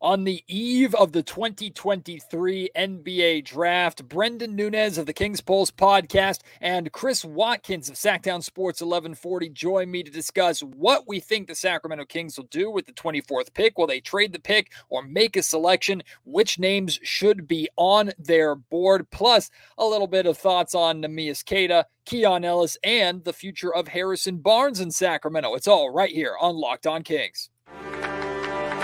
On the eve of the 2023 NBA draft, Brenden Nunes of the Kings Pulse podcast and Chris Watkins of Sactown Sports 1140 join me to discuss what we think the Sacramento Kings will do with the 24th pick. Will they trade the pick or make a selection? Which names should be on their board? Plus, a little bit of thoughts on Neemias Queta, Keon Ellis, and the future of Harrison Barnes in Sacramento. It's all right here on Locked On Kings.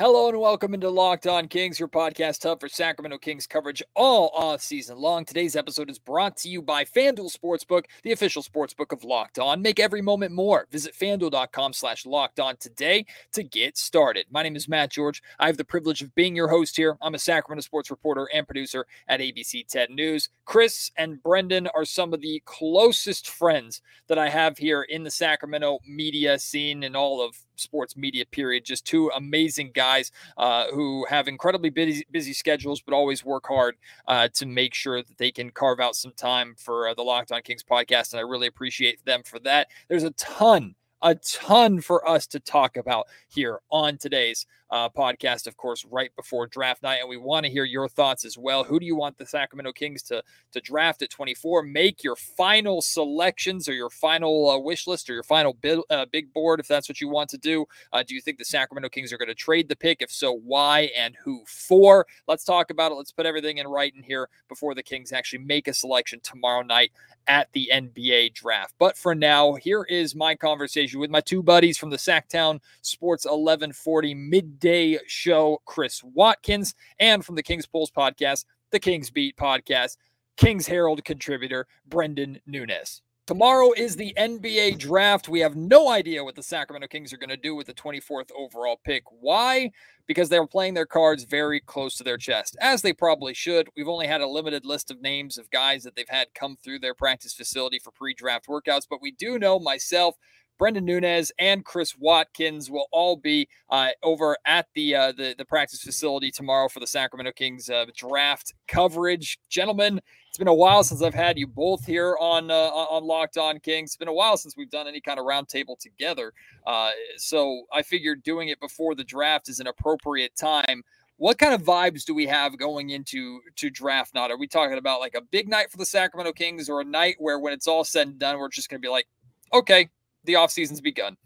Hello and welcome into Locked On Kings, your podcast hub for Sacramento Kings coverage all off season long. Today's episode is brought to you by FanDuel Sportsbook, the official sportsbook of Locked On. Make every moment more. Visit fanduel.com slash locked on today to get started. My name is Matt George. I have the privilege of being your host here. I'm a Sacramento sports reporter and producer at ABC 10 News. Chris and Brendan are some of the closest friends that I have here in the Sacramento media scene and all of sports media period. Just two amazing guys uh, who have incredibly busy, busy schedules, but always work hard uh, to make sure that they can carve out some time for uh, the Locked On Kings podcast. And I really appreciate them for that. There's a ton a ton for us to talk about here on today's uh, podcast, of course, right before draft night. And we want to hear your thoughts as well. Who do you want the Sacramento Kings to, to draft at 24? Make your final selections or your final uh, wish list or your final big, uh, big board if that's what you want to do. Uh, do you think the Sacramento Kings are going to trade the pick? If so, why and who for? Let's talk about it. Let's put everything in writing here before the Kings actually make a selection tomorrow night at the NBA draft. But for now, here is my conversation with my two buddies from the Sactown Sports 1140 midday show, Chris Watkins, and from the Kings Pulse podcast, the Kings Beat podcast, Kings Herald contributor, Brenden Nunes. Tomorrow is the NBA draft. We have no idea what the Sacramento Kings are going to do with the 24th overall pick. Why? Because they're playing their cards very close to their chest, as they probably should. We've only had a limited list of names of guys that they've had come through their practice facility for pre draft workouts, but we do know myself Brenden Nunes and Chris Watkins will all be uh, over at the, uh, the, the practice facility tomorrow for the Sacramento Kings uh, draft coverage. Gentlemen, it's been a while since I've had you both here on uh, on Locked On Kings. It's been a while since we've done any kind of roundtable together. Uh, so I figured doing it before the draft is an appropriate time. What kind of vibes do we have going into to draft night? Are we talking about like a big night for the Sacramento Kings or a night where when it's all said and done, we're just going to be like, okay, the offseason's begun.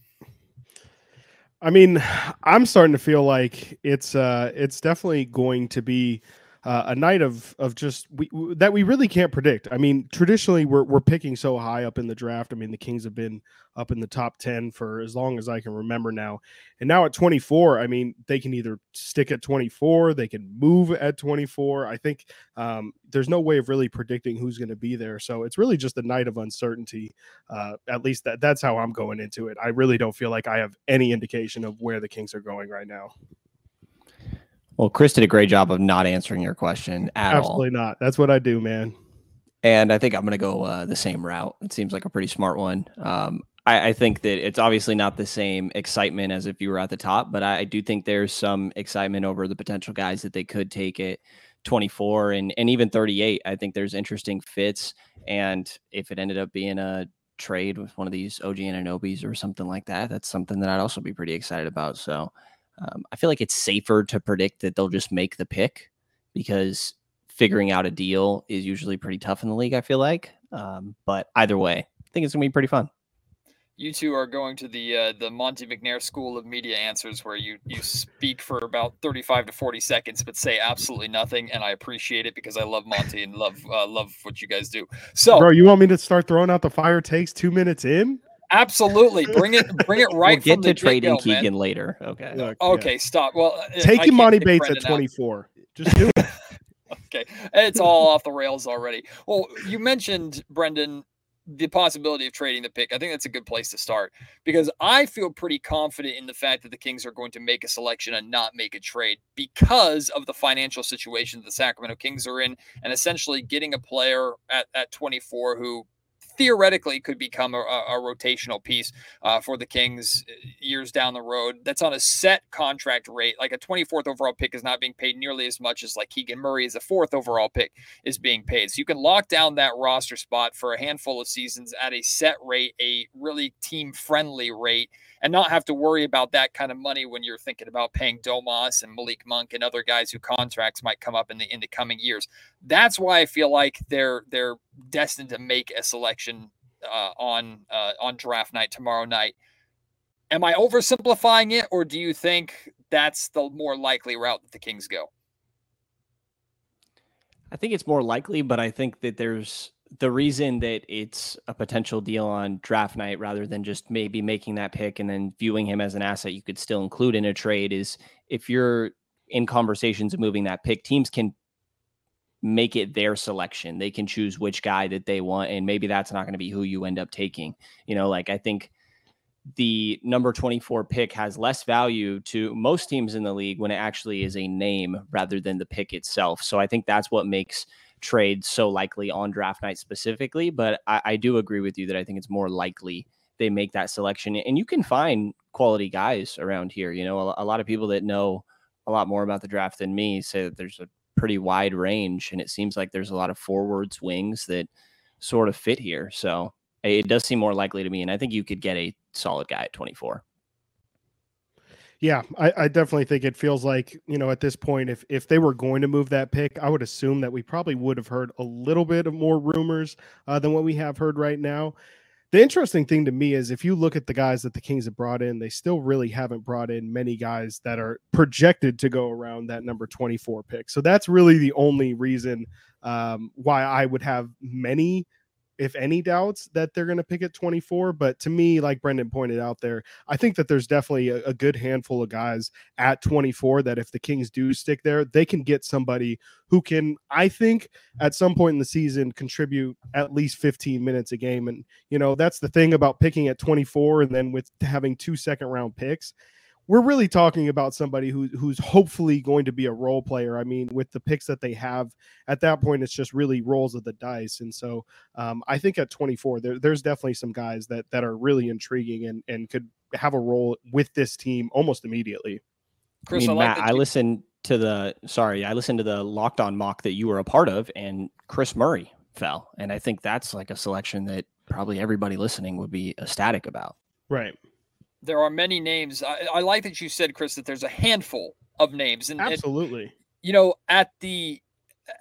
I mean, I'm starting to feel like it's uh it's definitely going to be uh, a night of of just we, that we really can't predict. I mean, traditionally we're we're picking so high up in the draft. I mean, the Kings have been up in the top 10 for as long as I can remember now. And now at 24, I mean, they can either stick at 24, they can move at 24. I think um, there's no way of really predicting who's going to be there. So it's really just a night of uncertainty. Uh, at least that, that's how I'm going into it. I really don't feel like I have any indication of where the Kings are going right now. Well, Chris did a great job of not answering your question at all. Absolutely all. not. That's what I do, man. And I think I'm going to go uh, the same route. It seems like a pretty smart one. Um, I, I, think that it's obviously not the same excitement as if you were at the top, but I, I, do think there's some excitement over the potential guys that they could take at 24 and, and even 38. I think there's interesting fits. And if it ended up being a trade with one of these OG Anunobys or something like that, that's something that I'd also be pretty excited about. So um, I feel like it's safer to predict that they'll just make the pick because figuring out a deal is usually pretty tough in the league. I feel like, um, but either way, I think it's gonna be pretty fun. You two are going to the uh, the Monte McNair School of Media Answers, where you you speak for about thirty five to forty seconds, but say absolutely nothing, and I appreciate it because I love Monte and love uh, love what you guys do. So, bro, you want me to start throwing out the fire takes two minutes in? Absolutely, bring it, bring it right. we'll get to trading Keegan man. later. Okay. Look, okay, yeah. stop. Well, uh, taking Monty Bates at twenty four. Just do it. okay, it's all off the rails already. Well, you mentioned Brenden the possibility of trading the pick. I think that's a good place to start because I feel pretty confident in the fact that the Kings are going to make a selection and not make a trade because of the financial situation that the Sacramento Kings are in and essentially getting a player at, at 24 who theoretically could become a, a rotational piece uh, for the Kings uh, years down the road. That's on a set contract rate. Like a 24th overall pick is not being paid nearly as much as like Keegan Murray as a fourth overall pick is being paid. So you can lock down that roster spot for a handful of seasons at a set rate, a really team friendly rate and not have to worry about that kind of money when you're thinking about paying Domas and Malik Monk and other guys who contracts might come up in the in the coming years. That's why I feel like they're they're destined to make a selection uh, on uh, on draft night tomorrow night. Am I oversimplifying it, or do you think that's the more likely route that the Kings go? I think it's more likely, but I think that there's the reason that it's a potential deal on draft night rather than just maybe making that pick and then viewing him as an asset you could still include in a trade is if you're in conversations of moving that pick, teams can make it their selection. They can choose which guy that they want, and maybe that's not going to be who you end up taking. You know, like I think the number 24 pick has less value to most teams in the league when it actually is a name rather than the pick itself. So I think that's what makes trade so likely on draft night specifically. But I, I do agree with you that I think it's more likely they make that selection. And you can find quality guys around here. You know, a, a lot of people that know a lot more about the draft than me say that there's a pretty wide range, and it seems like there's a lot of forwards, wings that sort of fit here. So it does seem more likely to me, and I think you could get a solid guy at 24. Yeah, I, I, definitely think it feels like you know at this point, if if they were going to move that pick, I would assume that we probably would have heard a little bit of more rumors uh, than what we have heard right now. The interesting thing to me is if you look at the guys that the Kings have brought in, they still really haven't brought in many guys that are projected to go around that number 24 pick. So that's really the only reason um, why I would have many if any doubts that they're going to pick at 24. But to me, like Brenden pointed out there, I think that there's definitely a, a, good handful of guys at 24 that if the Kings do stick there, they can get somebody who can, I think, at some point in the season contribute at least 15 minutes a game. And, you know, that's the thing about picking at 24 and then with having two second round picks we're really talking about somebody who, who's hopefully going to be a role player. I mean, with the picks that they have at that point, it's just really rolls of the dice. And so um, I think at 24, there, there's definitely some guys that that are really intriguing and, and could have a role with this team almost immediately. Chris, I, mean, I like Matt, I listened to the sorry, I listened to the locked on mock that you were a part of, and Kris Murray fell. And I think that's like a selection that probably everybody listening would be ecstatic about. Right there are many names. I, I, like that you said, Chris, that there's a handful of names. And absolutely, and, you know, at the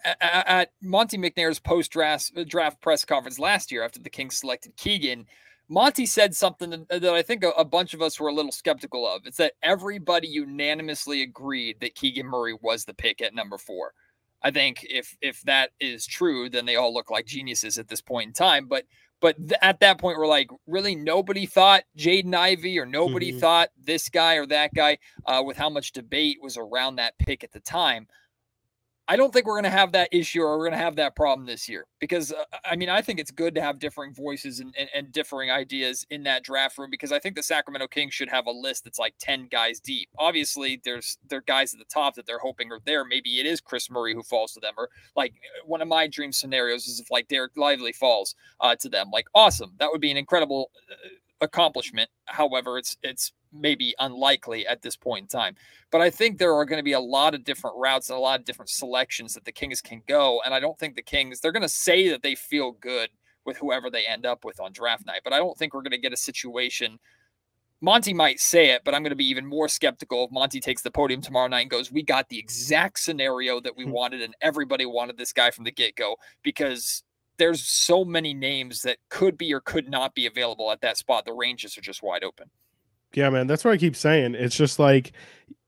at, at Monte McNair's post draft uh, draft press conference last year after the Kings selected Keegan, Monte said something that, I think a, a, bunch of us were a little skeptical of. It's that everybody unanimously agreed that Keegan Murray was the pick at number four. I think if if that is true, then they all look like geniuses at this point in time. But but th- at that point, we're like, really, nobody thought Jaden Ivey or nobody mm-hmm. thought this guy or that guy uh, with how much debate was around that pick at the time. I don't think we're going to have that issue or we're going to have that problem this year because uh, I mean I think it's good to have differing voices and, and, and, differing ideas in that draft room because I think the Sacramento Kings should have a list that's like 10 guys deep. Obviously there's there are guys at the top that they're hoping are there. Maybe it is Kris Murray who falls to them or like one of my dream scenarios is if like Dereck Lively falls uh, to them. Like awesome. That would be an incredible uh, accomplishment. However, it's it's maybe unlikely at this point in time. But I think there are going to be a lot of different routes and a lot of different selections that the Kings can go. And I don't think the Kings, they're going to say that they feel good with whoever they end up with on draft night. But I don't think we're going to get a situation. Monte might say it, but I'm going to be even more skeptical if Monte takes the podium tomorrow night and goes, We got the exact scenario that we hmm. wanted, and everybody wanted this guy from the get go because there's so many names that could be or could not be available at that spot. The ranges are just wide open. Yeah, man, that's what I keep saying. It's just like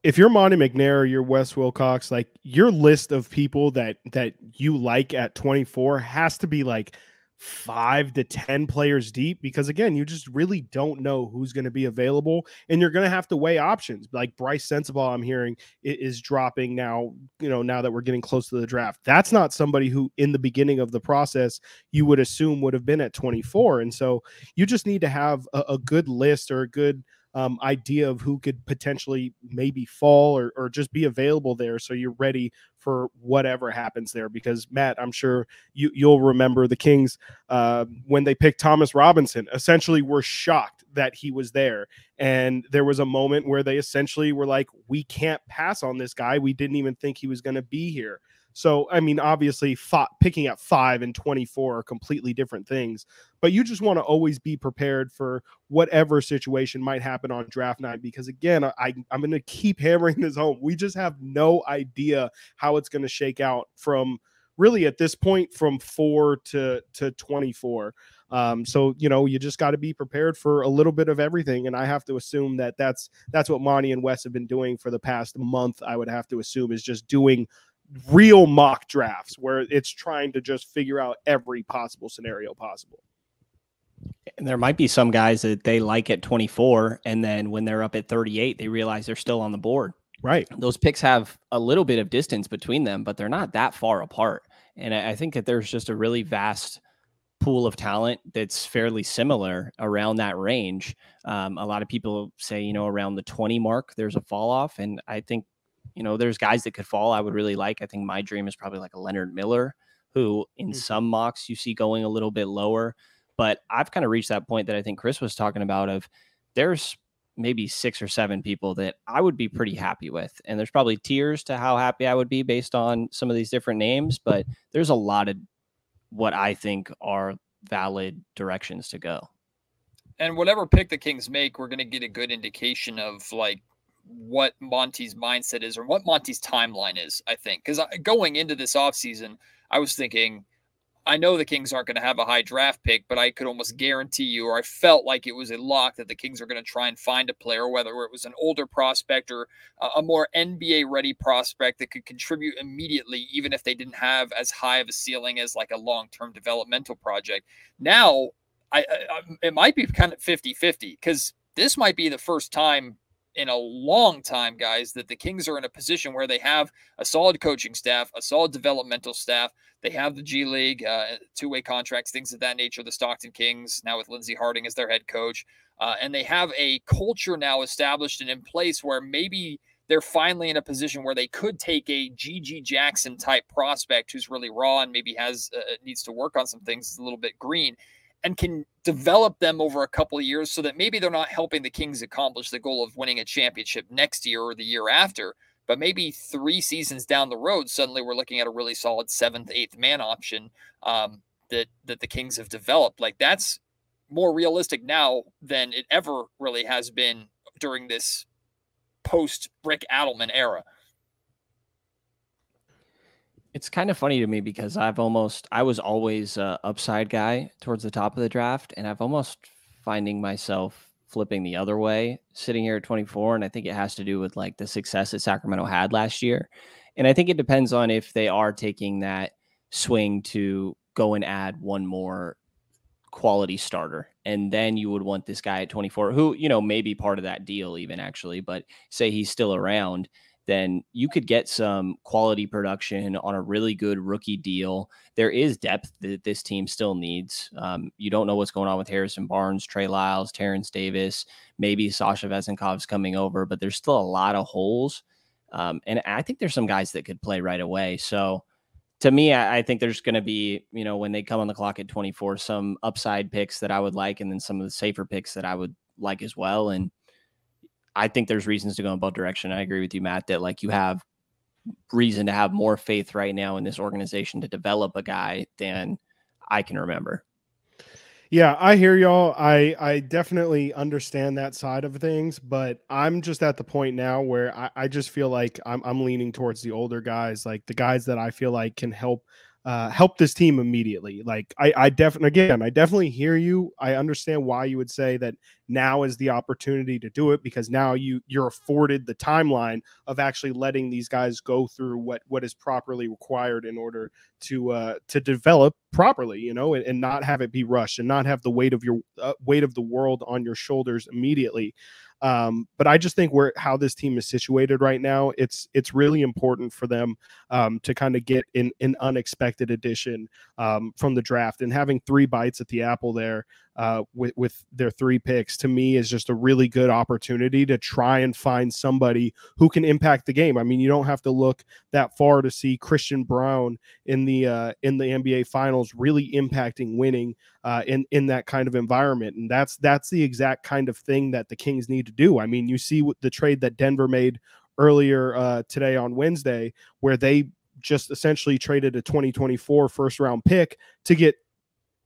if you're Monte McNair or you're Wes Wilcox, like your list of people that that you like at 24 has to be like five to 10 players deep because again, you just really don't know who's going to be available and you're going to have to weigh options. Like Brice Sensabaugh, I'm hearing is dropping now, you know, now that we're getting close to the draft. That's not somebody who in the beginning of the process you would assume would have been at 24. And so you just need to have a, a good list or a good um, idea of who could potentially maybe fall or, or just be available there. So you're ready for whatever happens there. Because Matt, I'm sure you, you'll remember the Kings uh, when they picked Thomas Robinson, essentially were shocked that he was there. And there was a moment where they essentially were like, we can't pass on this guy. We didn't even think he was going to be here. So, I mean, obviously, picking at five and 24 are completely different things, but you just want to always be prepared for whatever situation might happen on draft night. Because again, I, I'm going to keep hammering this home. We just have no idea how it's going to shake out from really at this point from four to, to 24. Um, so you know you just got to be prepared for a little bit of everything, and I have to assume that that's that's what Monte and Wes have been doing for the past month. I would have to assume is just doing real mock drafts where it's trying to just figure out every possible scenario possible. And there might be some guys that they like at 24, and then when they're up at 38, they realize they're still on the board. Right. Those picks have a little bit of distance between them, but they're not that far apart. And I think that there's just a really vast pool of talent that's fairly similar around that range. Um, a lot of people say, you know, around the 20 mark, there's a fall off. And I think you know, there's guys that could fall I would really like. I think my dream is probably like a Leonard Miller, who in mm-hmm. some mocks you see going a little bit lower. But I've kind of reached that point that I think Chris was talking about of there's maybe six or seven people that I would be pretty happy with. And there's probably tiers to how happy I would be based on some of these different names, but there's a lot of what I think are valid directions to go. And whatever pick the Kings make, we're going to get a good indication of like what Monte's mindset is or what Monte's timeline is, I think. Because going into this offseason, I was thinking, I know the Kings aren't going to have a high draft pick, but I could almost guarantee you, or I felt like it was a lock that the Kings are going to try and find a player, whether it was an older prospect or a more NBA ready prospect that could contribute immediately, even if they didn't have as high of a ceiling as like a long term developmental project. Now, I, I, it might be kind of 50 50 because this might be the first time in a long time, guys, that the Kings are in a position where they have a solid coaching staff, a solid developmental staff. They have the G League, uh, two way contracts, things of that nature. The Stockton Kings, now with Lindsey Harding as their head coach. Uh, and they have a culture now established and in place where maybe they're finally in a position where they could take a GG Jackson type prospect who's really raw and maybe has uh, needs to work on some things, a little bit green and can develop them over a couple of years so that maybe they're not helping the Kings accomplish the goal of winning a championship next year or the year after. But maybe three seasons down the road, suddenly we're looking at a really solid seventh, eighth man option um, that that the Kings have developed. Like that's more realistic now than it ever really has been during this post Rick Adelman era. It's kind of funny to me because I've almost I was always a upside guy towards the top of the draft, and I've almost finding myself flipping the other way sitting here at 24 and i think it has to do with like the success that sacramento had last year and i think it depends on if they are taking that swing to go and add one more quality starter and then you would want this guy at 24 who you know may be part of that deal even actually but say he's still around then you could get some quality production on a really good rookie deal. There is depth that this team still needs. Um, you don't know what's going on with Harrison Barnes, Trey Lyles, Terence Davis, maybe Sasha Vezenkov's coming over, but there's still a lot of holes. Um, and I think there's some guys that could play right away. So to me, I, I think there's going to be, you know, when they come on the clock at 24, some upside picks that I would like, and then some of the safer picks that I would like as well. And I think there's reasons to go in both direction. I agree with you, Matt, that like you have reason to have more faith right now in this organization to develop a guy than I can remember. Yeah, I hear y'all. I I definitely understand that side of things, but I'm just at the point now where I, I just feel like I'm I'm leaning towards the older guys, like the guys that I feel like can help uh, help this team immediately. Like I, I definitely, again, I definitely hear you. I understand why you would say that now is the opportunity to do it because now you you're afforded the timeline of actually letting these guys go through what what is properly required in order to uh, to develop properly, you know, and, and not have it be rushed and not have the weight of your uh, weight of the world on your shoulders immediately. Um, but I just think where how this team is situated right now, it's it's really important for them um, to kind of get in an unexpected addition um, from the draft. And having three bites at the apple there uh, with with their three picks to me is just a really good opportunity to try and find somebody who can impact the game. I mean, you don't have to look that far to see Christian Braun in the uh, in the NBA Finals really impacting winning uh, in in that kind of environment, and that's that's the exact kind of thing that the Kings need to do. I mean, you see the trade that Denver made earlier uh, today on Wednesday, where they just essentially traded a 2024 first round pick to get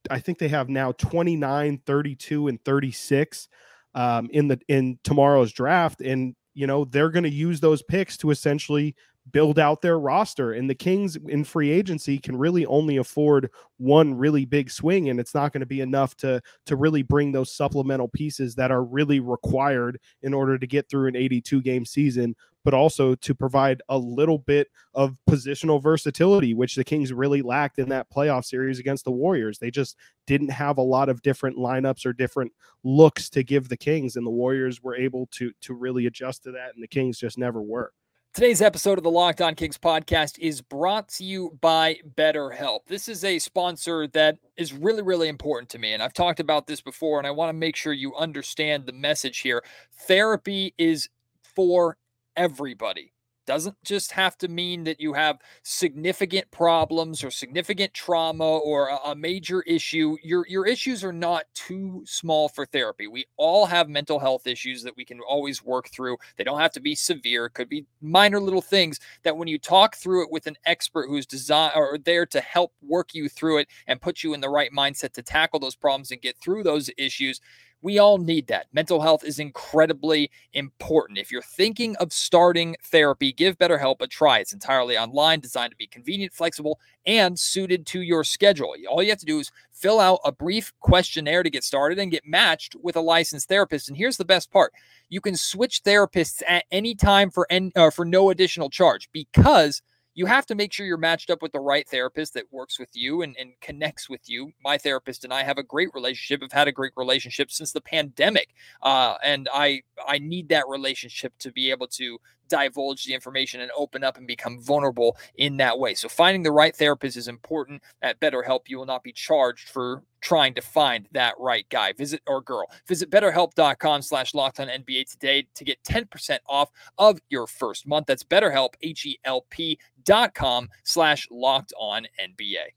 I think they have now 29, 32, and 36 um, in the in tomorrow's draft. And you know, they're going to use those picks to essentially build out their roster. And the Kings in free agency can really only afford one really big swing, and it's not going to be enough to to really bring those supplemental pieces that are really required in order to get through an 82 game season. But also to provide a little bit of positional versatility, which the Kings really lacked in that playoff series against the Warriors. They just didn't have a lot of different lineups or different looks to give the Kings, and the Warriors were able to to really adjust to that, and the Kings just never were. Today's episode of the Locked On Kings podcast is brought to you by BetterHelp. This is a sponsor that is really, really important to me. And I've talked about this before, and I want to make sure you understand the message here. Therapy is for everybody doesn't just have to mean that you have significant problems or significant trauma or a, major issue. Your your issues are not too small for therapy. We all have mental health issues that we can always work through. They don't have to be severe. It could be minor little things that when you talk through it with an expert who's designed or there to help work you through it and put you in the right mindset to tackle those problems and get through those issues, we all need that. Mental health is incredibly important. If you're thinking of starting therapy, give BetterHelp a try. It's entirely online, designed to be convenient, flexible, and suited to your schedule. All you have to do is fill out a brief questionnaire to get started and get matched with a licensed therapist. And here's the best part you can switch therapists at any time for, uh, for no additional charge because you have to make sure you're matched up with the right therapist that works with you and, and connects with you. My therapist and I have a great relationship. Have had a great relationship since the pandemic, uh, and I I need that relationship to be able to divulge the information and open up and become vulnerable in that way. So finding the right therapist is important. At BetterHelp, you will not be charged for trying to find that right guy. Visit or girl. Visit betterhelp.com slash locked on NBA today to get 10% off of your first month. That's betterhelp, H-E-L-P dot com slash locked on NBA.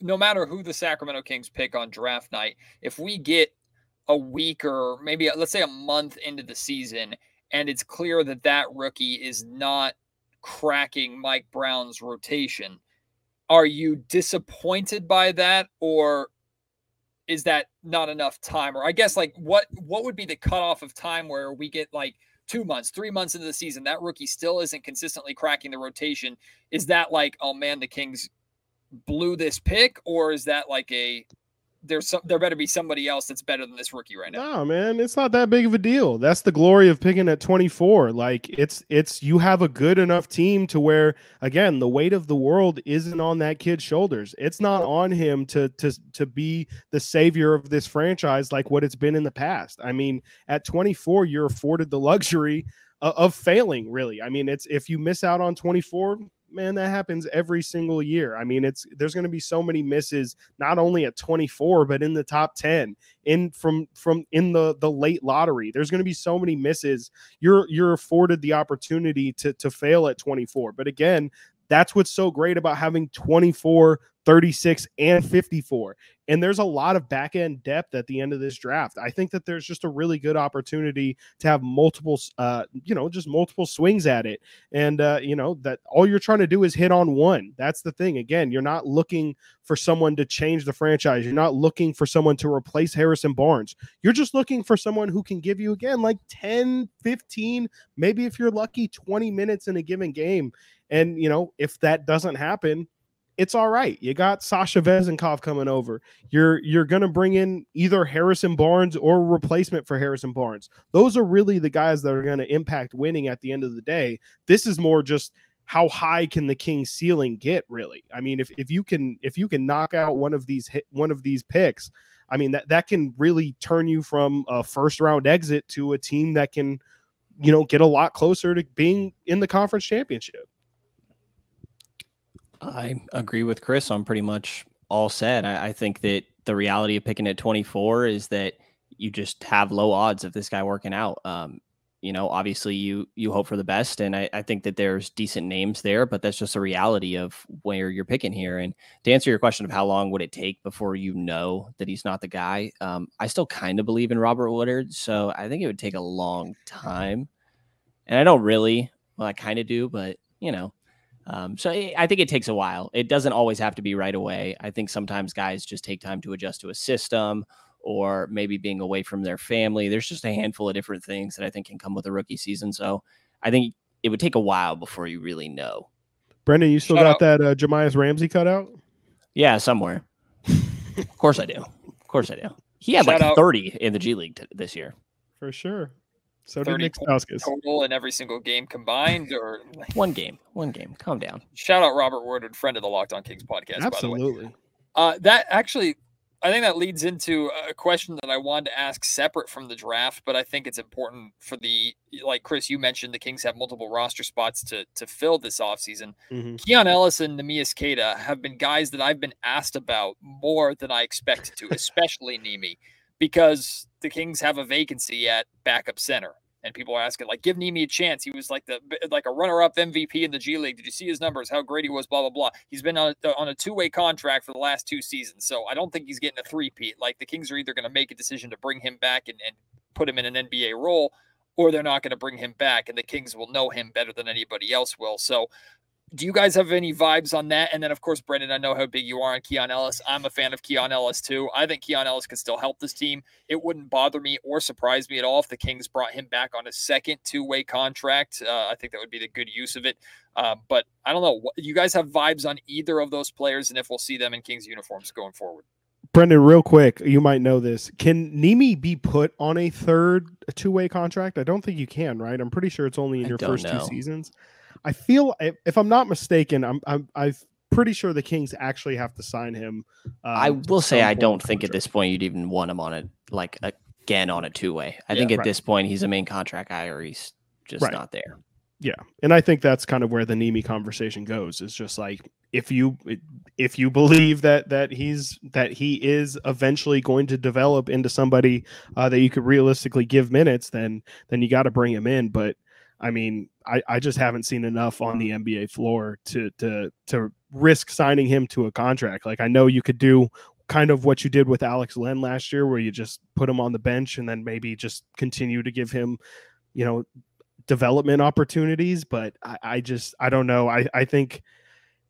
No matter who the Sacramento Kings pick on draft night, if we get a week or maybe let's say a month into the season and it's clear that that rookie is not cracking Mike Brown's rotation, are you disappointed by that or is that not enough time or I guess like what what would be the cutoff of time where we get like two months, three months into the season, that rookie still isn't consistently cracking the rotation. Is that like, oh man, the Kings blew this pick, or is that like a there's some there better be somebody else that's better than this rookie right now. No, man, it's not that big of a deal. That's the glory of picking at 24. Like it's it's you have a good enough team to where again, the weight of the world isn't on that kid's shoulders. It's not on him to to to be the savior of this franchise like what it's been in the past. I mean, at 24 you're afforded the luxury of, of failing, really. I mean, it's if you miss out on 24, man, that happens every single year. I mean, it's there's going to be so many misses, not only at 24, but in the top 10, in from from in the the late lottery. There's going to be so many misses. You're you're afforded the opportunity to to fail at 24. But again, that's what's so great about having 24 36 and 54. And there's a lot of back end depth at the end of this draft. I think that there's just a really good opportunity to have multiple, uh, you know, just multiple swings at it. And, uh, you know, that all you're trying to do is hit on one. That's the thing. Again, you're not looking for someone to change the franchise. You're not looking for someone to replace Harrison Barnes. You're just looking for someone who can give you, again, like 10, 15, maybe if you're lucky, 20 minutes in a given game. And, you know, if that doesn't happen, it's all right. You got Sasha Vezenkov coming over. You're you're gonna bring in either Harrison Barnes or replacement for Harrison Barnes. Those are really the guys that are gonna impact winning at the end of the day. This is more just how high can the Kings ceiling get, really? I mean, if, if you can if you can knock out one of these hit one of these picks, I mean that that can really turn you from a first round exit to a team that can, you know, get a lot closer to being in the conference championship. I agree with Chris on pretty much all said. I, I, think that the reality of picking at 24 is that you just have low odds of this guy working out. Um, you know, obviously you you hope for the best, and I, I think that there's decent names there, but that's just a reality of where you're picking here. And to answer your question of how long would it take before you know that he's not the guy, um, I still kind of believe in Robert Woodard, so I think it would take a long time. And I don't really, well, I kind of do, but you know, um, so I think it takes a while. It doesn't always have to be right away. I think sometimes guys just take time to adjust to a system or maybe being away from their family. There's just a handful of different things that I think can come with a rookie season. So I think it would take a while before you really know. Brenden, you still Shout got out. that uh, Jahmi'us Ramsey cutout? Yeah, somewhere. of course I do. Of course I do. He had Shout like 30 in the G League t- this year. For sure. So did Nick Stauskas. Total in every single game combined, or one game, one game. Calm down. Shout out Robert Woodard, friend of the Locked On Kings podcast. Absolutely. Uh, that actually I think that leads into a question that I wanted to ask separate from the draft, but I think it's important for the like Chris, you mentioned the Kings have multiple roster spots to to fill this offseason. Mm-hmm. Keon Ellis and Neemias Queta have been guys that I've been asked about more than I expected to, especially Nimi, because the Kings have a vacancy at backup center and people are asking like give Nimi a chance. He was like the like a runner-up MVP in the G League. Did you see his numbers? How great he was? Blah blah blah. He's been on a, on a two-way contract for the last two seasons, so I don't think he's getting a three-peat. Like the Kings are either going to make a decision to bring him back and, and put him in an NBA role, or they're not going to bring him back, and the Kings will know him better than anybody else will. So do you guys have any vibes on that? And then, of course, Brenden, I know how big you are on Keon Ellis. I'm a fan of Keon Ellis too. I think Keon Ellis can still help this team. It wouldn't bother me or surprise me at all if the Kings brought him back on a second two way contract. Uh, I think that would be the good use of it. Uh, but I don't know. You guys have vibes on either of those players, and if we'll see them in Kings uniforms going forward. Brenden, real quick, you might know this. Can Nimi be put on a third two way contract? I don't think you can, right? I'm pretty sure it's only in your first know. two seasons. I feel if I'm not mistaken, I'm I'm I'm pretty sure the Kings actually have to sign him. Um, I will say I don't think at this point you'd even want him on it like again on a two way. I yeah, think at right. this point he's a main contract guy or he's just right. not there. Yeah, and I think that's kind of where the Nimi conversation goes. It's just like if you if you believe that that he's that he is eventually going to develop into somebody uh, that you could realistically give minutes, then then you got to bring him in. But I mean, I, I just haven't seen enough on the mm. NBA floor to to to risk signing him to a contract. Like I know you could do kind of what you did with Alex Len last year, where you just put him on the bench and then maybe just continue to give him, you know, development opportunities. But I, I just I don't know. I I think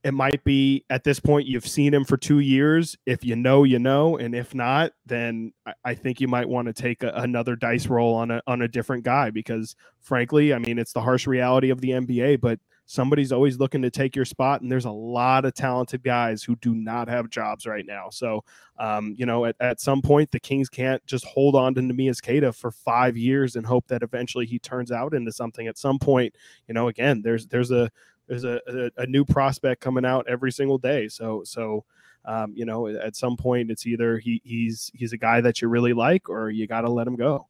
it might be at this point you've seen him for two years. If you know, you know, and if not, then I, think you might want to take a, another dice roll on a on a different guy because, frankly, I mean it's the harsh reality of the NBA. But somebody's always looking to take your spot, and there's a lot of talented guys who do not have jobs right now. So, um, you know, at, at some point, the Kings can't just hold on to Neemias Queta for five years and hope that eventually he turns out into something. At some point, you know, again, there's there's a there's a, a, a new prospect coming out every single day. So so um, you know at some point it's either he he's he's a guy that you really like or you got to let him go.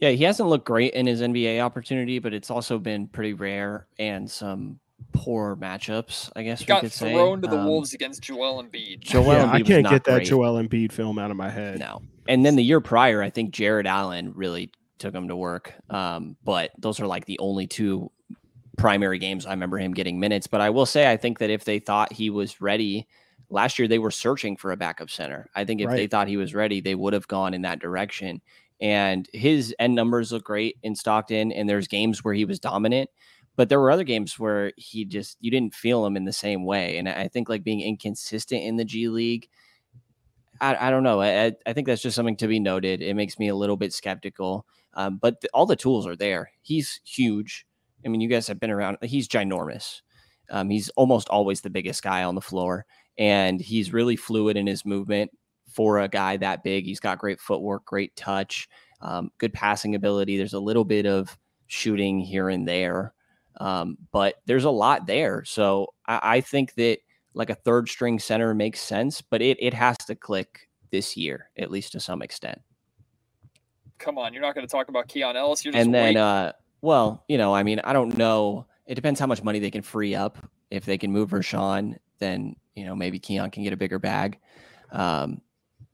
Yeah, he hasn't looked great in his NBA opportunity, but it's also been pretty rare and some poor matchups. I guess he got thrown say. to the um, Wolves against Joel Embiid. Joel yeah, Embiid I can't get that great. Joel Embiid film out of my head. No, and then the year prior, I think Jarrett Allen really took him to work. Um, but those are like the only two primary games, I remember him getting minutes. But I will say, I think that if they thought he was ready last year, they were searching for a backup center. I think if right. they thought he was ready, they would have gone in that direction. And his end numbers look great in Stockton. And there's games where he was dominant, but there were other games where he just, you didn't feel him in the same way. And I think like being inconsistent in the G League, I, I don't know. I, I think that's just something to be noted. It makes me a little bit skeptical. Um, but the, all the tools are there. He's huge. I mean, you guys have been around. He's ginormous. Um, he's almost always the biggest guy on the floor, and he's really fluid in his movement for a guy that big. He's got great footwork, great touch, um, good passing ability. There's a little bit of shooting here and there, um, but there's a lot there. So I, I, think that like a third string center makes sense, but it it has to click this year, at least to some extent. Come on, you're not going to talk about Keon Ellis. You're just and then uh, well, you know, I mean, I don't know. It depends how much money they can free up. If they can move Richaun, then you know maybe Keon can get a bigger bag. Um,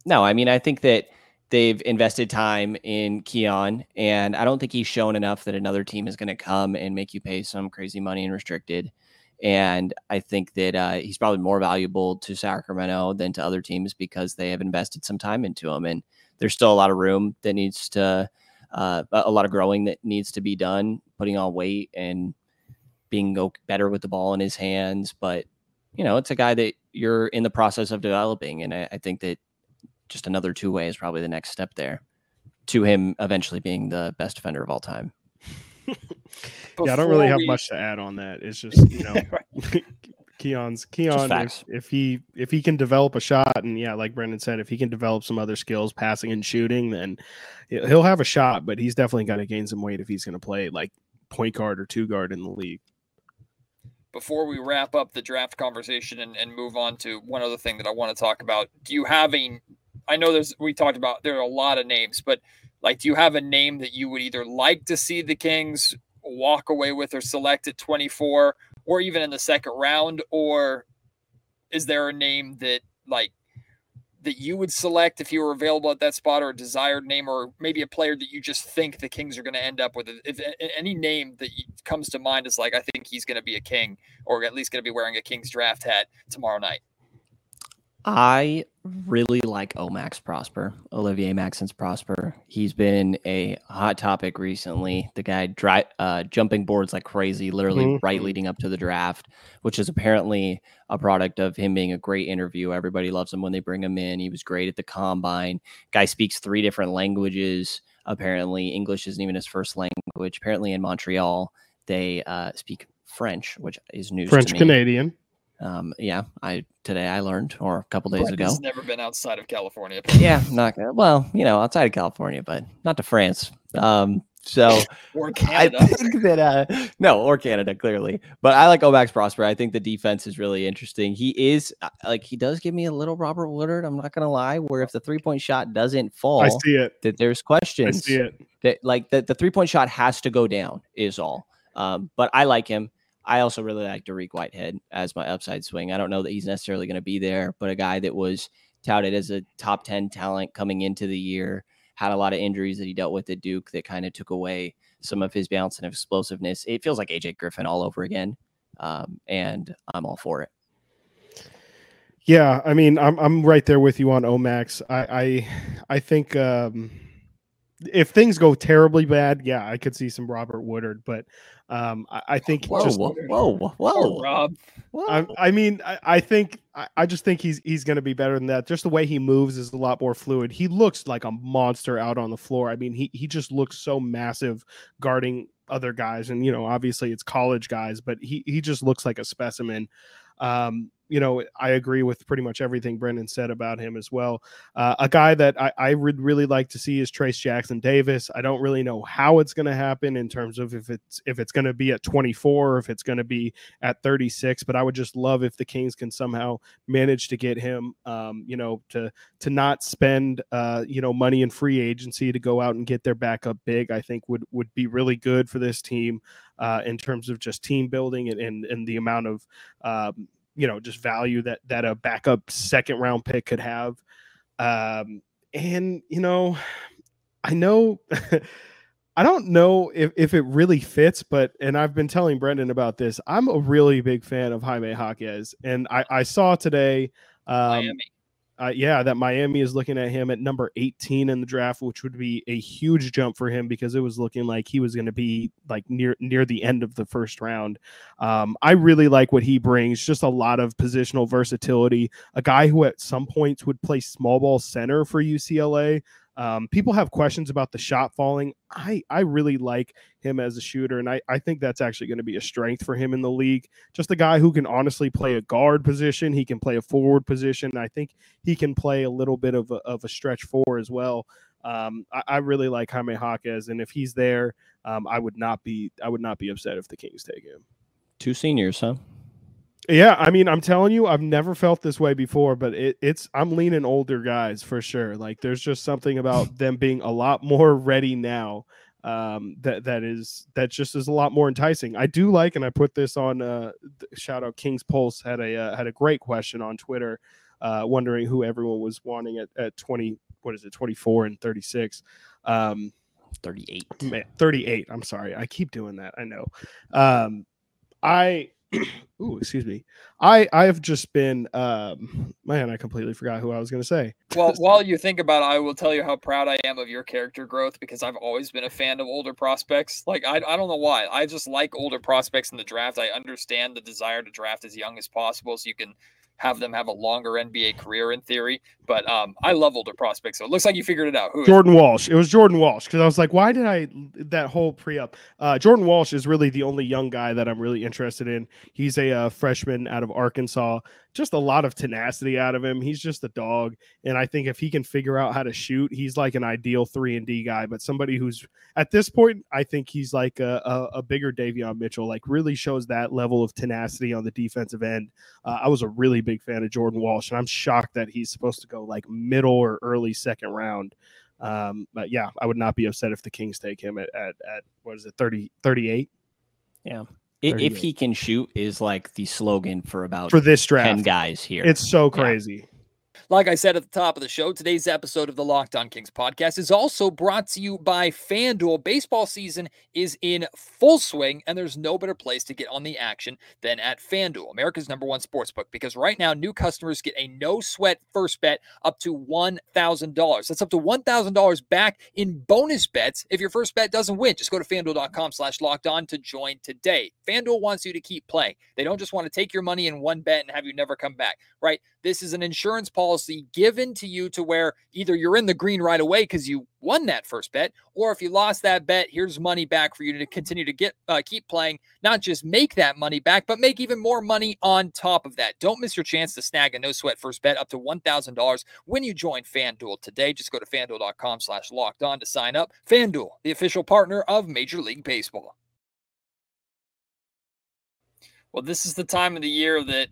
no, I mean, I think that they've invested time in Keon, and I don't think he's shown enough that another team is going to come and make you pay some crazy money and restricted. And I think that uh, he's probably more valuable to Sacramento than to other teams because they have invested some time into him. And there's still a lot of room that needs to, uh, a lot of growing that needs to be done, putting on weight and being better with the ball in his hands. But, you know, it's a guy that you're in the process of developing. And I, I think that just another two way is probably the next step there to him eventually being the best defender of all time. yeah, I don't really have we... much to add on that. It's just, you know, Keon's Keon if, if, he if he can develop a shot and yeah, like Brenden said, if he can develop some other skills, passing and shooting, then he'll have a shot, but he's definitely got to gain some weight if he's going to play like point guard or two guard in the league. Before we wrap up the draft conversation and, and move on to one other thing that I want to talk about, do you have a I know there's we talked about there are a lot of names, but like do you have a name that you would either like to see the Kings walk away with or select at 24 or even in the second round or is there a name that like that you would select if you were available at that spot or a desired name or maybe a player that you just think the Kings are going to end up with? If any name that comes to mind is like, I think he's going to be a King or at least going to be wearing a Kings draft hat tomorrow night. I really like Omax Prosper, Olivier Maxence Prosper. He's been a hot topic recently. The guy dry, uh, jumping boards like crazy, literally mm-hmm. right leading up to the draft, which is apparently a product of him being a great interview. Everybody loves him when they bring him in. He was great at the combine. Guy speaks three different languages. Apparently, English isn't even his first language. Apparently, in Montreal, they uh, speak French, which is news. French Canadian. Um, yeah, I today I learned, or a couple days ago. Never been outside of California. yeah, not well, you know, outside of California, but not to France. Um, so or Canada. I think that uh, no, or Canada clearly. But I like Omax Prosper. I think the defense is really interesting. He is uh, like he does give me a little Robert Woodard. I'm not gonna lie. Where if the three point shot doesn't fall, I see it. That there's questions. I see it. That like that the three point shot has to go down is all. Um, but I like him. I also really like Dariq Whitehead as my upside swing. I don't know that he's necessarily going to be there, but a guy that was touted as a top 10 talent coming into the year, had a lot of injuries that he dealt with at Duke that kind of took away some of his bounce and explosiveness. It feels like AJ Griffin all over again. Um, and I'm all for it. Yeah, I mean, I'm I'm right there with you on Omax. I I, I think um, if things go terribly bad, yeah, I could see some Robert Woodard, but um, I, I think whoa, just, whoa, whoa, whoa, Rob. I, I, mean, I, I think I, I, just think he's he's going to be better than that. Just the way he moves is a lot more fluid. He looks like a monster out on the floor. I mean, he he just looks so massive guarding other guys, and you know, obviously it's college guys, but he he just looks like a specimen. Um, you know, I agree with pretty much everything Brenden said about him as well. Uh, a guy that I, I, would really like to see is Trayce Jackson-Davis. I don't really know how it's going to happen in terms of if it's if it's going to be at 24 or if it's going to be at 36. But I would just love if the Kings can somehow manage to get him, um, you know, to to not spend uh, you know money in free agency to go out and get their backup big. I think would would be really good for this team uh, in terms of just team building and and, and the amount of um, you know just value that that a backup second round pick could have. Um and you know i know i don't know if, if it really fits but and i've been telling brenden about this i'm a really big fan of jaime jaquez. And i i saw today um uh, yeah, that Miami is looking at him at number 18 in the draft, which would be a huge jump for him because it was looking like he was going to be like near near the end of the first round. Um, I really like what he brings, just a lot of positional versatility. A guy who at some points would play small ball center for UCLA. Um, people have questions about the shot falling. I, I really like him as a shooter, and I, I think that's actually going to be a strength for him in the league. Just a guy who can honestly play a guard position. He can play a forward position. I think he can play a little bit of a, of a stretch four as well. Um, I, I, really like Jaime Jaquez, and if he's there, um, I would not be I would not be upset if the Kings take him. Two seniors, huh? Yeah, I mean, I'm telling you, I've never felt this way before, but it, it's I'm leaning older guys for sure. Like, there's just something about them being a lot more ready now. Um, that that is that just is a lot more enticing. I do like, and I put this on. Uh, shout out King's Pulse had a uh, had a great question on Twitter uh, wondering who everyone was wanting at, at 20, what is it, 24 and 36. Um, 38. 38. I'm sorry. I keep doing that. I know. Um, I Ooh, excuse me. I I have just been um man, I completely forgot who I was going to say. Well, while you think about it, I will tell you how proud I am of your character growth because I've always been a fan of older prospects. Like I I don't know why. I just like older prospects in the draft. I understand the desire to draft as young as possible so you can have them have a longer NBA career in theory. But um, I love older prospects. So it looks like you figured it out. Who Jordan Walsh. It was Jordan Walsh because I was like, why did I that whole pre up? Uh, Jordan Walsh is really the only young guy that I'm really interested in. He's a uh, freshman out of Arkansas just a lot of tenacity out of him. He's just a dog, and I think if he can figure out how to shoot, he's like an ideal three and D guy. But somebody who's at this point, I think he's like a, a, a bigger Davion Mitchell. Like really shows that level of tenacity on the defensive end. Uh, I was a really big fan of Jordan Walsh, and I'm shocked that he's supposed to go like middle or early second round. Um, but yeah, I would not be upset if the Kings take him at, at, at what is it, 30, 38? Yeah if he can shoot is like the slogan for about for this draft 10 guys here it's so crazy yeah. Like I said at the top of the show, today's episode of the Locked On Kings podcast is also brought to you by FanDuel. Baseball season is in full swing, and there's no better place to get on the action than at FanDuel, America's number one sports book. Because right now, new customers get a no sweat first bet up to $1,000. That's up to $1,000 back in bonus bets if your first bet doesn't win. Just go to fanduel.com slash locked on to join today. FanDuel wants you to keep playing. They don't just want to take your money in one bet and have you never come back, right? This is an insurance policy given to you to where either you're in the green right away because you won that first bet, or if you lost that bet, here's money back for you to continue to get uh, keep playing. Not just make that money back, but make even more money on top of that. Don't miss your chance to snag a no sweat first bet up to one thousand dollars when you join FanDuel today. Just go to fanduel.com/slash locked on to sign up. FanDuel, the official partner of Major League Baseball. Well, this is the time of the year that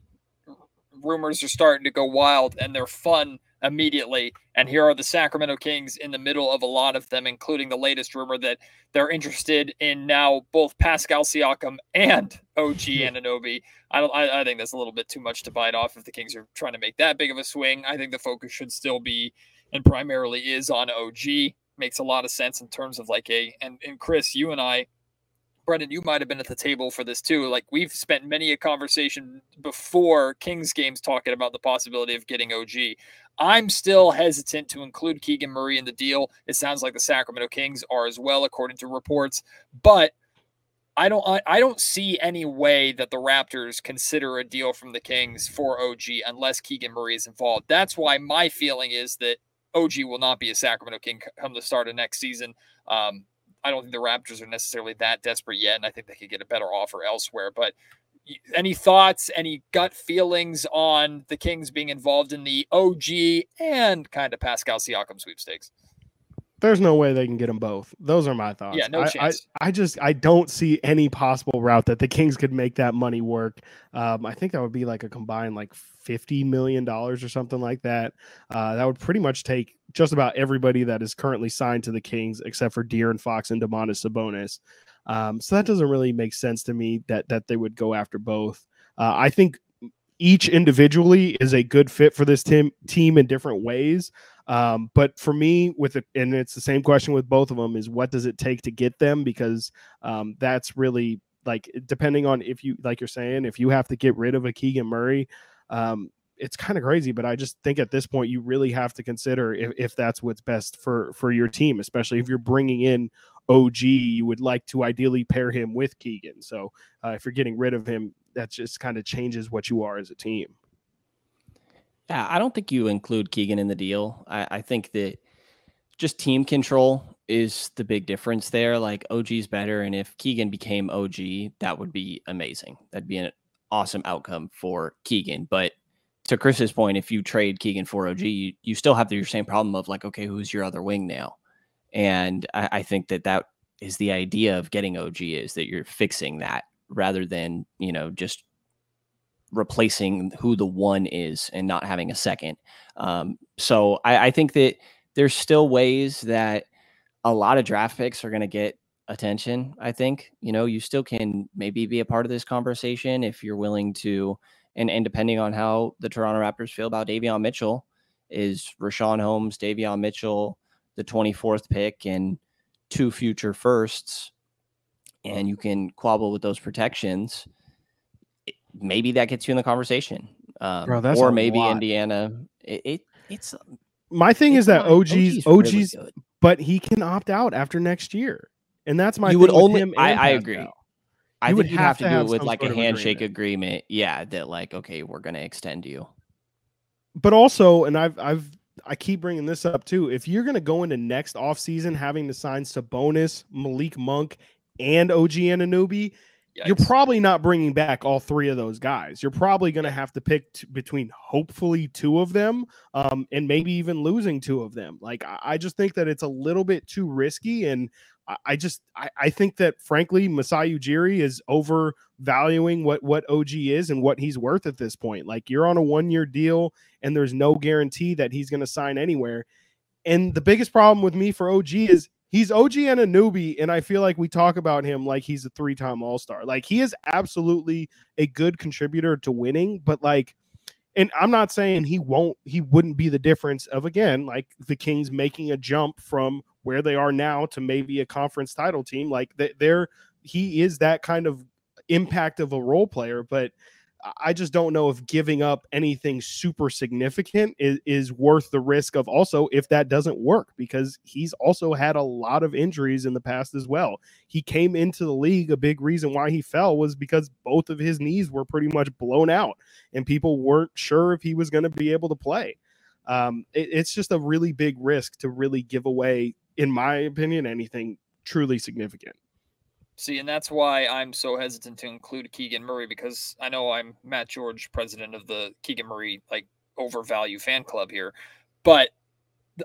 rumors are starting to go wild and they're fun immediately. And here are the Sacramento Kings in the middle of a lot of them, including the latest rumor that they're interested in now both Pascal Siakam and OG Anunoby. I don't. I, I think that's a little bit too much to bite off if the Kings are trying to make that big of a swing. I think the focus should still be and primarily is on OG. Makes a lot of sense in terms of like a and and Chris, you and I Brenden, you might have been at the table for this too. Like we've spent many a conversation before Kings games talking about the possibility of getting OG. I'm still hesitant to include Keegan Murray in the deal. It sounds like the Sacramento Kings are as well, according to reports. But I don't I don't see any way that the Raptors consider a deal from the Kings for OG unless Keegan Murray is involved. That's why my feeling is that OG will not be a Sacramento King come the start of next season. Um, I don't think the Raptors are necessarily that desperate yet, and I think they could get a better offer elsewhere. But any thoughts, any gut feelings on the Kings being involved in the OG and kind of Pascal Siakam sweepstakes? There's no way they can get them both. Those are my thoughts. Yeah, no I, chance. I, I, just I don't see any possible route that the Kings could make that money work. Um, I think that would be like a combined like fifty million dollars or something like that. Uh, that would pretty much take just about everybody that is currently signed to the Kings except for De'Aaron Fox and Domantas Sabonis. Um, so that doesn't really make sense to me that that they would go after both. Uh, I think each individually is a good fit for this team team in different ways. Um, but for me, with it, and it's the same question with both of them: is what does it take to get them? Because um, that's really like depending on if you, like you're saying, if you have to get rid of a Keegan Murray, um, it's kind of crazy. But I just think at this point, you really have to consider if, if that's what's best for for your team, especially if you're bringing in OG. You would like to ideally pair him with Keegan. So uh, if you're getting rid of him, that just kind of changes what you are as a team. Yeah, I don't think you include Keegan in the deal. I, I think that just team control is the big difference there. Like OG's better, and if Keegan became OG, that would be amazing. That'd be an awesome outcome for Keegan. But to Chris's point, if you trade Keegan for OG, you, you still have the same problem of like, okay, who's your other wing now? And I, I think that that is the idea of getting OG is that you're fixing that rather than you know just replacing who the one is and not having a second. Um, so I, I, think that there's still ways that a lot of draft picks are going to get attention. I think you know you still can maybe be a part of this conversation if you're willing to And and depending on how the Toronto Raptors feel about Davion Mitchell, is Richaun Holmes, Davion Mitchell, the 24th pick, and two future firsts, and you can quabble with those protections. Maybe that gets you in the conversation. Um, Bro, that's or maybe lot. Indiana. It, it it's My thing it's is that. OG's OG's OG's, really but he can opt out after next year, and that's my. You would thing with only- him I- I Pascal. agree. I You think would you'd have have to to do it with like a handshake agreement. Yeah, that like, okay, we're gonna extend you. but also, and I've I've I keep bringing this up too. If you're going to go into next offseason having to sign Sabonis, Malik Monk, and OG Anunoby, you're probably not bringing back all three of those guys. You're probably going to have to pick t- between hopefully two of them, um, and maybe even losing two of them. Like I, I just think that it's a little bit too risky, and I, I just I, I think that frankly, Masai Ujiri is overvaluing what what OG is and what he's worth at this point. Like you're on a one year deal, and there's no guarantee that he's going to sign anywhere. And the biggest problem with me for OG is he's OG Anunoby, and I feel like we talk about him like he's a three time All Star. Like he is absolutely a good contributor to winning, but like, and I'm not saying he won't, he wouldn't be the difference of again like the Kings making a jump from where they are now to maybe a conference title team. Like they're he is that kind of impact of a role player, but. I just don't know if giving up anything super significant is, is worth the risk of also if that doesn't work because he's also had a lot of injuries in the past as well. He came into the league. A big reason why he fell was because both of his knees were pretty much blown out and people weren't sure if he was going to be able to play. Um, it- it's just a really big risk to really give away, in my opinion, anything truly significant. See, and that's why I'm so hesitant to include Keegan Murray because I know I'm Matt George, president of the Keegan Murray like overvalue fan club here, but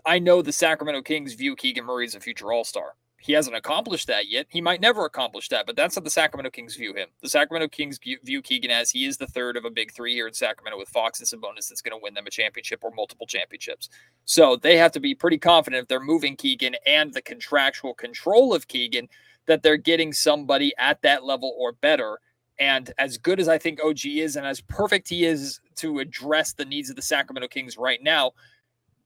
I know the Sacramento Kings view Keegan Murray as a future All Star. He hasn't accomplished that yet. He might never accomplish that, but that's how the Sacramento Kings view him. The Sacramento Kings view Keegan as he is the third of a big three here in Sacramento with Fox and Sabonis that's going to win them a championship or multiple championships. So they have to be pretty confident if they're moving Keegan and the contractual control of Keegan that they're getting somebody at that level or better. And as good as I think OG is, and as perfect he is to address the needs of the Sacramento Kings right now,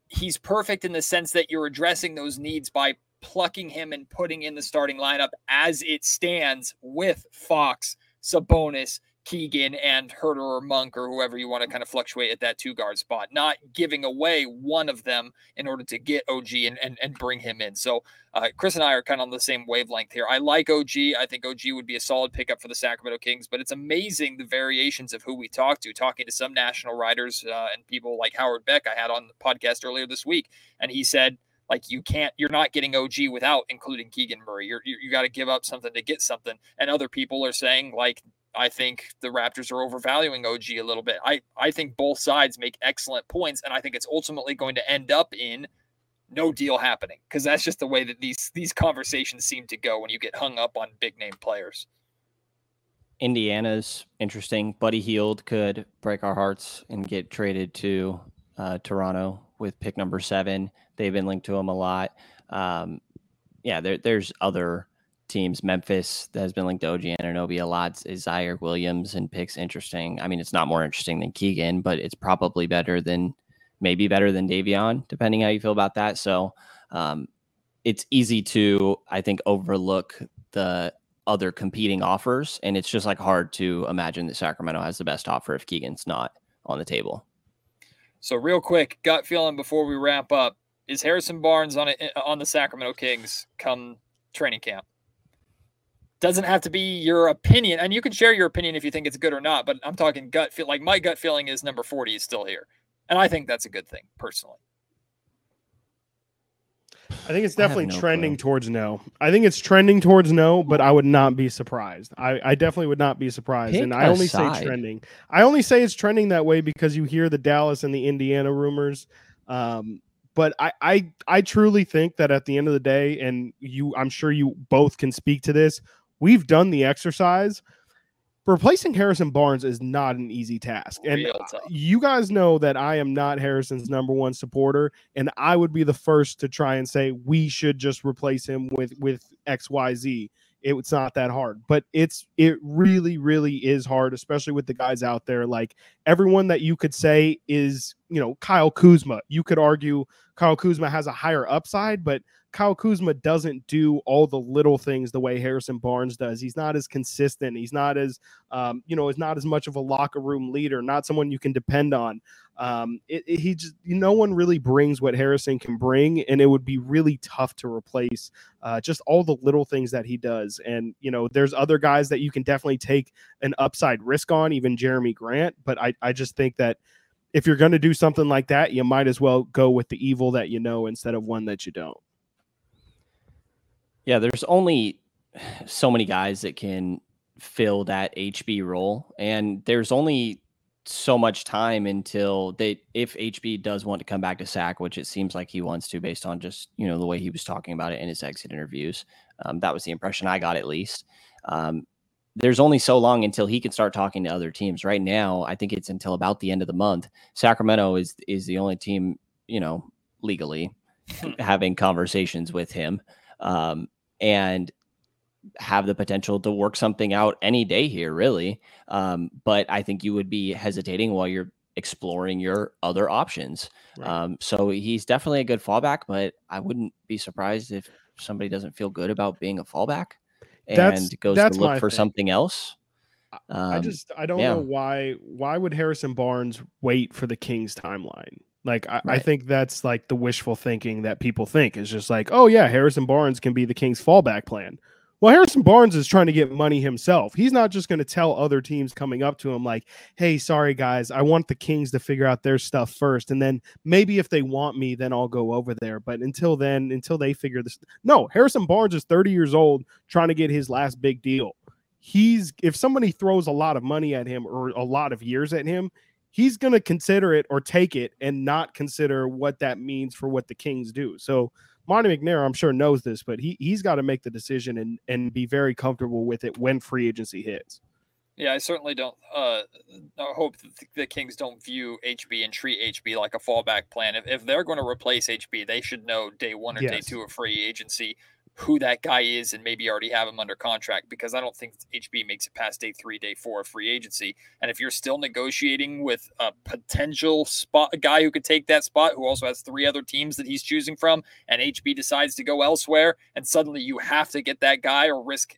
he's perfect in the sense that you're addressing those needs by plucking him and putting in the starting lineup as it stands with Fox, Sabonis, Keegan, and Huerter or Monk or whoever you want to kind of fluctuate at that two guard spot, not giving away one of them in order to get OG and, and, and bring him in. So uh, Chris and I are kind of on the same wavelength here. I like OG. I think OG would be a solid pickup for the Sacramento Kings, but it's amazing the variations of who we talk to. Talking to some national writers uh, and people like Howard Beck, I had on the podcast earlier this week, and he said, like you can't, you're not getting OG without including Keegan Murray. You're, you you got to give up something to get something. And other people are saying like, I think the Raptors are overvaluing OG a little bit. I I think both sides make excellent points, and I think it's ultimately going to end up in no deal happening because that's just the way that these these conversations seem to go when you get hung up on big name players. Indiana's interesting. Buddy Hield could break our hearts and get traded to uh, Toronto with pick number seven. They've been linked to him a lot. Um, yeah, there, there's other teams. Memphis that has been linked to OG Anunoby a lot. Ziaire Williams and picks interesting. I mean, it's not more interesting than Keegan, but it's probably better than maybe better than Davion, depending how you feel about that. So um, it's easy to, I think, overlook the other competing offers, and it's just like hard to imagine that Sacramento has the best offer if Keegan's not on the table. So real quick, gut feeling before we wrap up: is Harrison Barnes on it on the Sacramento Kings come training camp? Doesn't have to be your opinion, and you can share your opinion if you think it's good or not. But I'm talking gut feel. Like my gut feeling is number 40 is still here, and I think that's a good thing personally. I think it's definitely no trending clue. towards no. I think it's trending towards no, but I would not be surprised. I, I definitely would not be surprised. Pick and I only side. say trending. I only say it's trending that way because you hear the Dallas and the Indiana rumors. Um, but I, I I truly think that at the end of the day, and you I'm sure you both can speak to this, we've done the exercise. Replacing Harrison Barnes is not an easy task. And you guys know that I am not Harrison's number one supporter and I would be the first to try and say we should just replace him with with XYZ. it's not that hard. But it's it really, really is hard, especially with the guys out there. Like everyone that you could say is, you know, Kyle Kuzma. You could argue Kyle Kuzma has a higher upside, but Kyle Kuzma doesn't do all the little things the way Harrison Barnes does. He's not as consistent. He's not as, um, you know, is not as much of a locker room leader. Not someone you can depend on. Um, it, it, he just no one really brings what Harrison can bring, and it would be really tough to replace uh, just all the little things that he does. And you know, there's other guys that you can definitely take an upside risk on, even Jerami Grant. But I, I just think that if you're going to do something like that, you might as well go with the evil that you know instead of one that you don't. Yeah, there's only so many guys that can fill that HB role, and there's only so much time until they if HB does want to come back to SAC, which it seems like he wants to based on just you know the way he was talking about it in his exit interviews. Um, that was the impression I got at least. Um, there's only so long until he can start talking to other teams. Right now, I think it's until about the end of the month. Sacramento is is the only team you know legally having conversations with him. Um, and have the potential to work something out any day here, really. Um, but I think you would be hesitating while you're exploring your other options. Right. Um, so he's definitely a good fallback, but I wouldn't be surprised if somebody doesn't feel good about being a fallback and that's, goes that's to look for thing. something else. Um, I just I don't yeah. know why why would Harrison Barnes wait for the Kings timeline? Like I, right. I, think that's like the wishful thinking that people think is just like, oh yeah, Harrison Barnes can be the Kings fallback plan. Well, Harrison Barnes is trying to get money himself. He's not just going to tell other teams coming up to him like, "Hey, sorry guys, I want the Kings to figure out their stuff first, and then maybe if they want me, then I'll go over there." But until then, until they figure this, no, Harrison Barnes is 30 years old, trying to get his last big deal. He's if somebody throws a lot of money at him or a lot of years at him, he's going to consider it or take it and not consider what that means for what the Kings do. So Monte McNair, I'm sure knows this, but he he's got to make the decision and and be very comfortable with it when free agency hits. Yeah, I certainly don't uh, hope that the Kings don't view HB and treat HB like a fallback plan. If, if they're going to replace HB, they should know day one or yes. day two of free agency who that guy is and maybe already have him under contract because I don't think HB makes it past day three, day four of free agency. And if you're still negotiating with a potential spot, a guy who could take that spot, who also has three other teams that he's choosing from, and HB decides to go elsewhere, and suddenly you have to get that guy or risk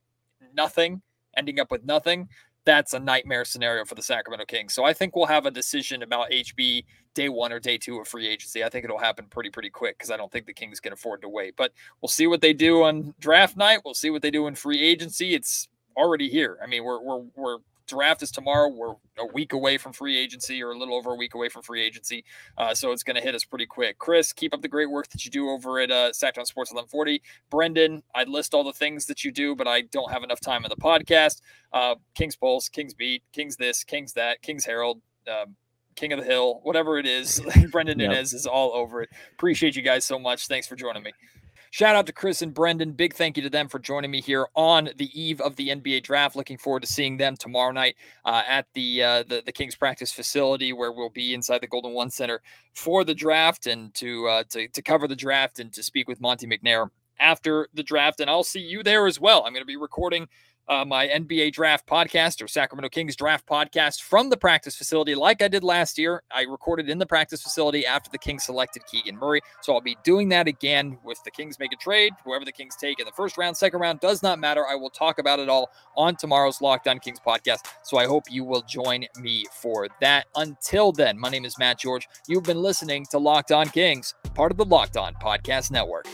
nothing, ending up with nothing, that's a nightmare scenario for the Sacramento Kings. So I think we'll have a decision about HB day one or day two of free agency. I think it'll happen pretty, pretty quick because I don't think the Kings can afford to wait. But we'll see what they do on draft night. We'll see what they do in free agency. It's already here. I mean, we're we're we're draft is tomorrow. We're a week away from free agency, or a little over a week away from free agency. Uh, so it's going to hit us pretty quick. Chris, keep up the great work that you do over at uh, Sactown Sports 1140. Brenden, I'd list all the things that you do, but I don't have enough time in the podcast. Uh, King's Pulse, King's Beat, King's this, King's that, King's Herald. Um, King of the Hill, whatever it is, Brenden yep. Nunes is all over it. Appreciate you guys so much. Thanks for joining me. Shout out to Chris and Brenden. Big thank you to them for joining me here on the eve of the NBA draft. Looking forward to seeing them tomorrow night uh, at the, uh, the, the Kings practice facility where we'll be inside the Golden One Center for the draft and to uh, to, to cover the draft and to speak with Monte McNair after the draft. And I'll see you there as well. I'm going to be recording uh, my NBA draft podcast or Sacramento Kings draft podcast from the practice facility, like I did last year. I recorded in the practice facility after the Kings selected Keegan Murray. So I'll be doing that again with the Kings make a trade. Whoever the Kings take in the first round, second round, does not matter. I will talk about it all on tomorrow's Locked On Kings podcast. So I hope you will join me for that. Until then, my name is Matt George. You've been listening to Locked On Kings, part of the Locked On Podcast Network.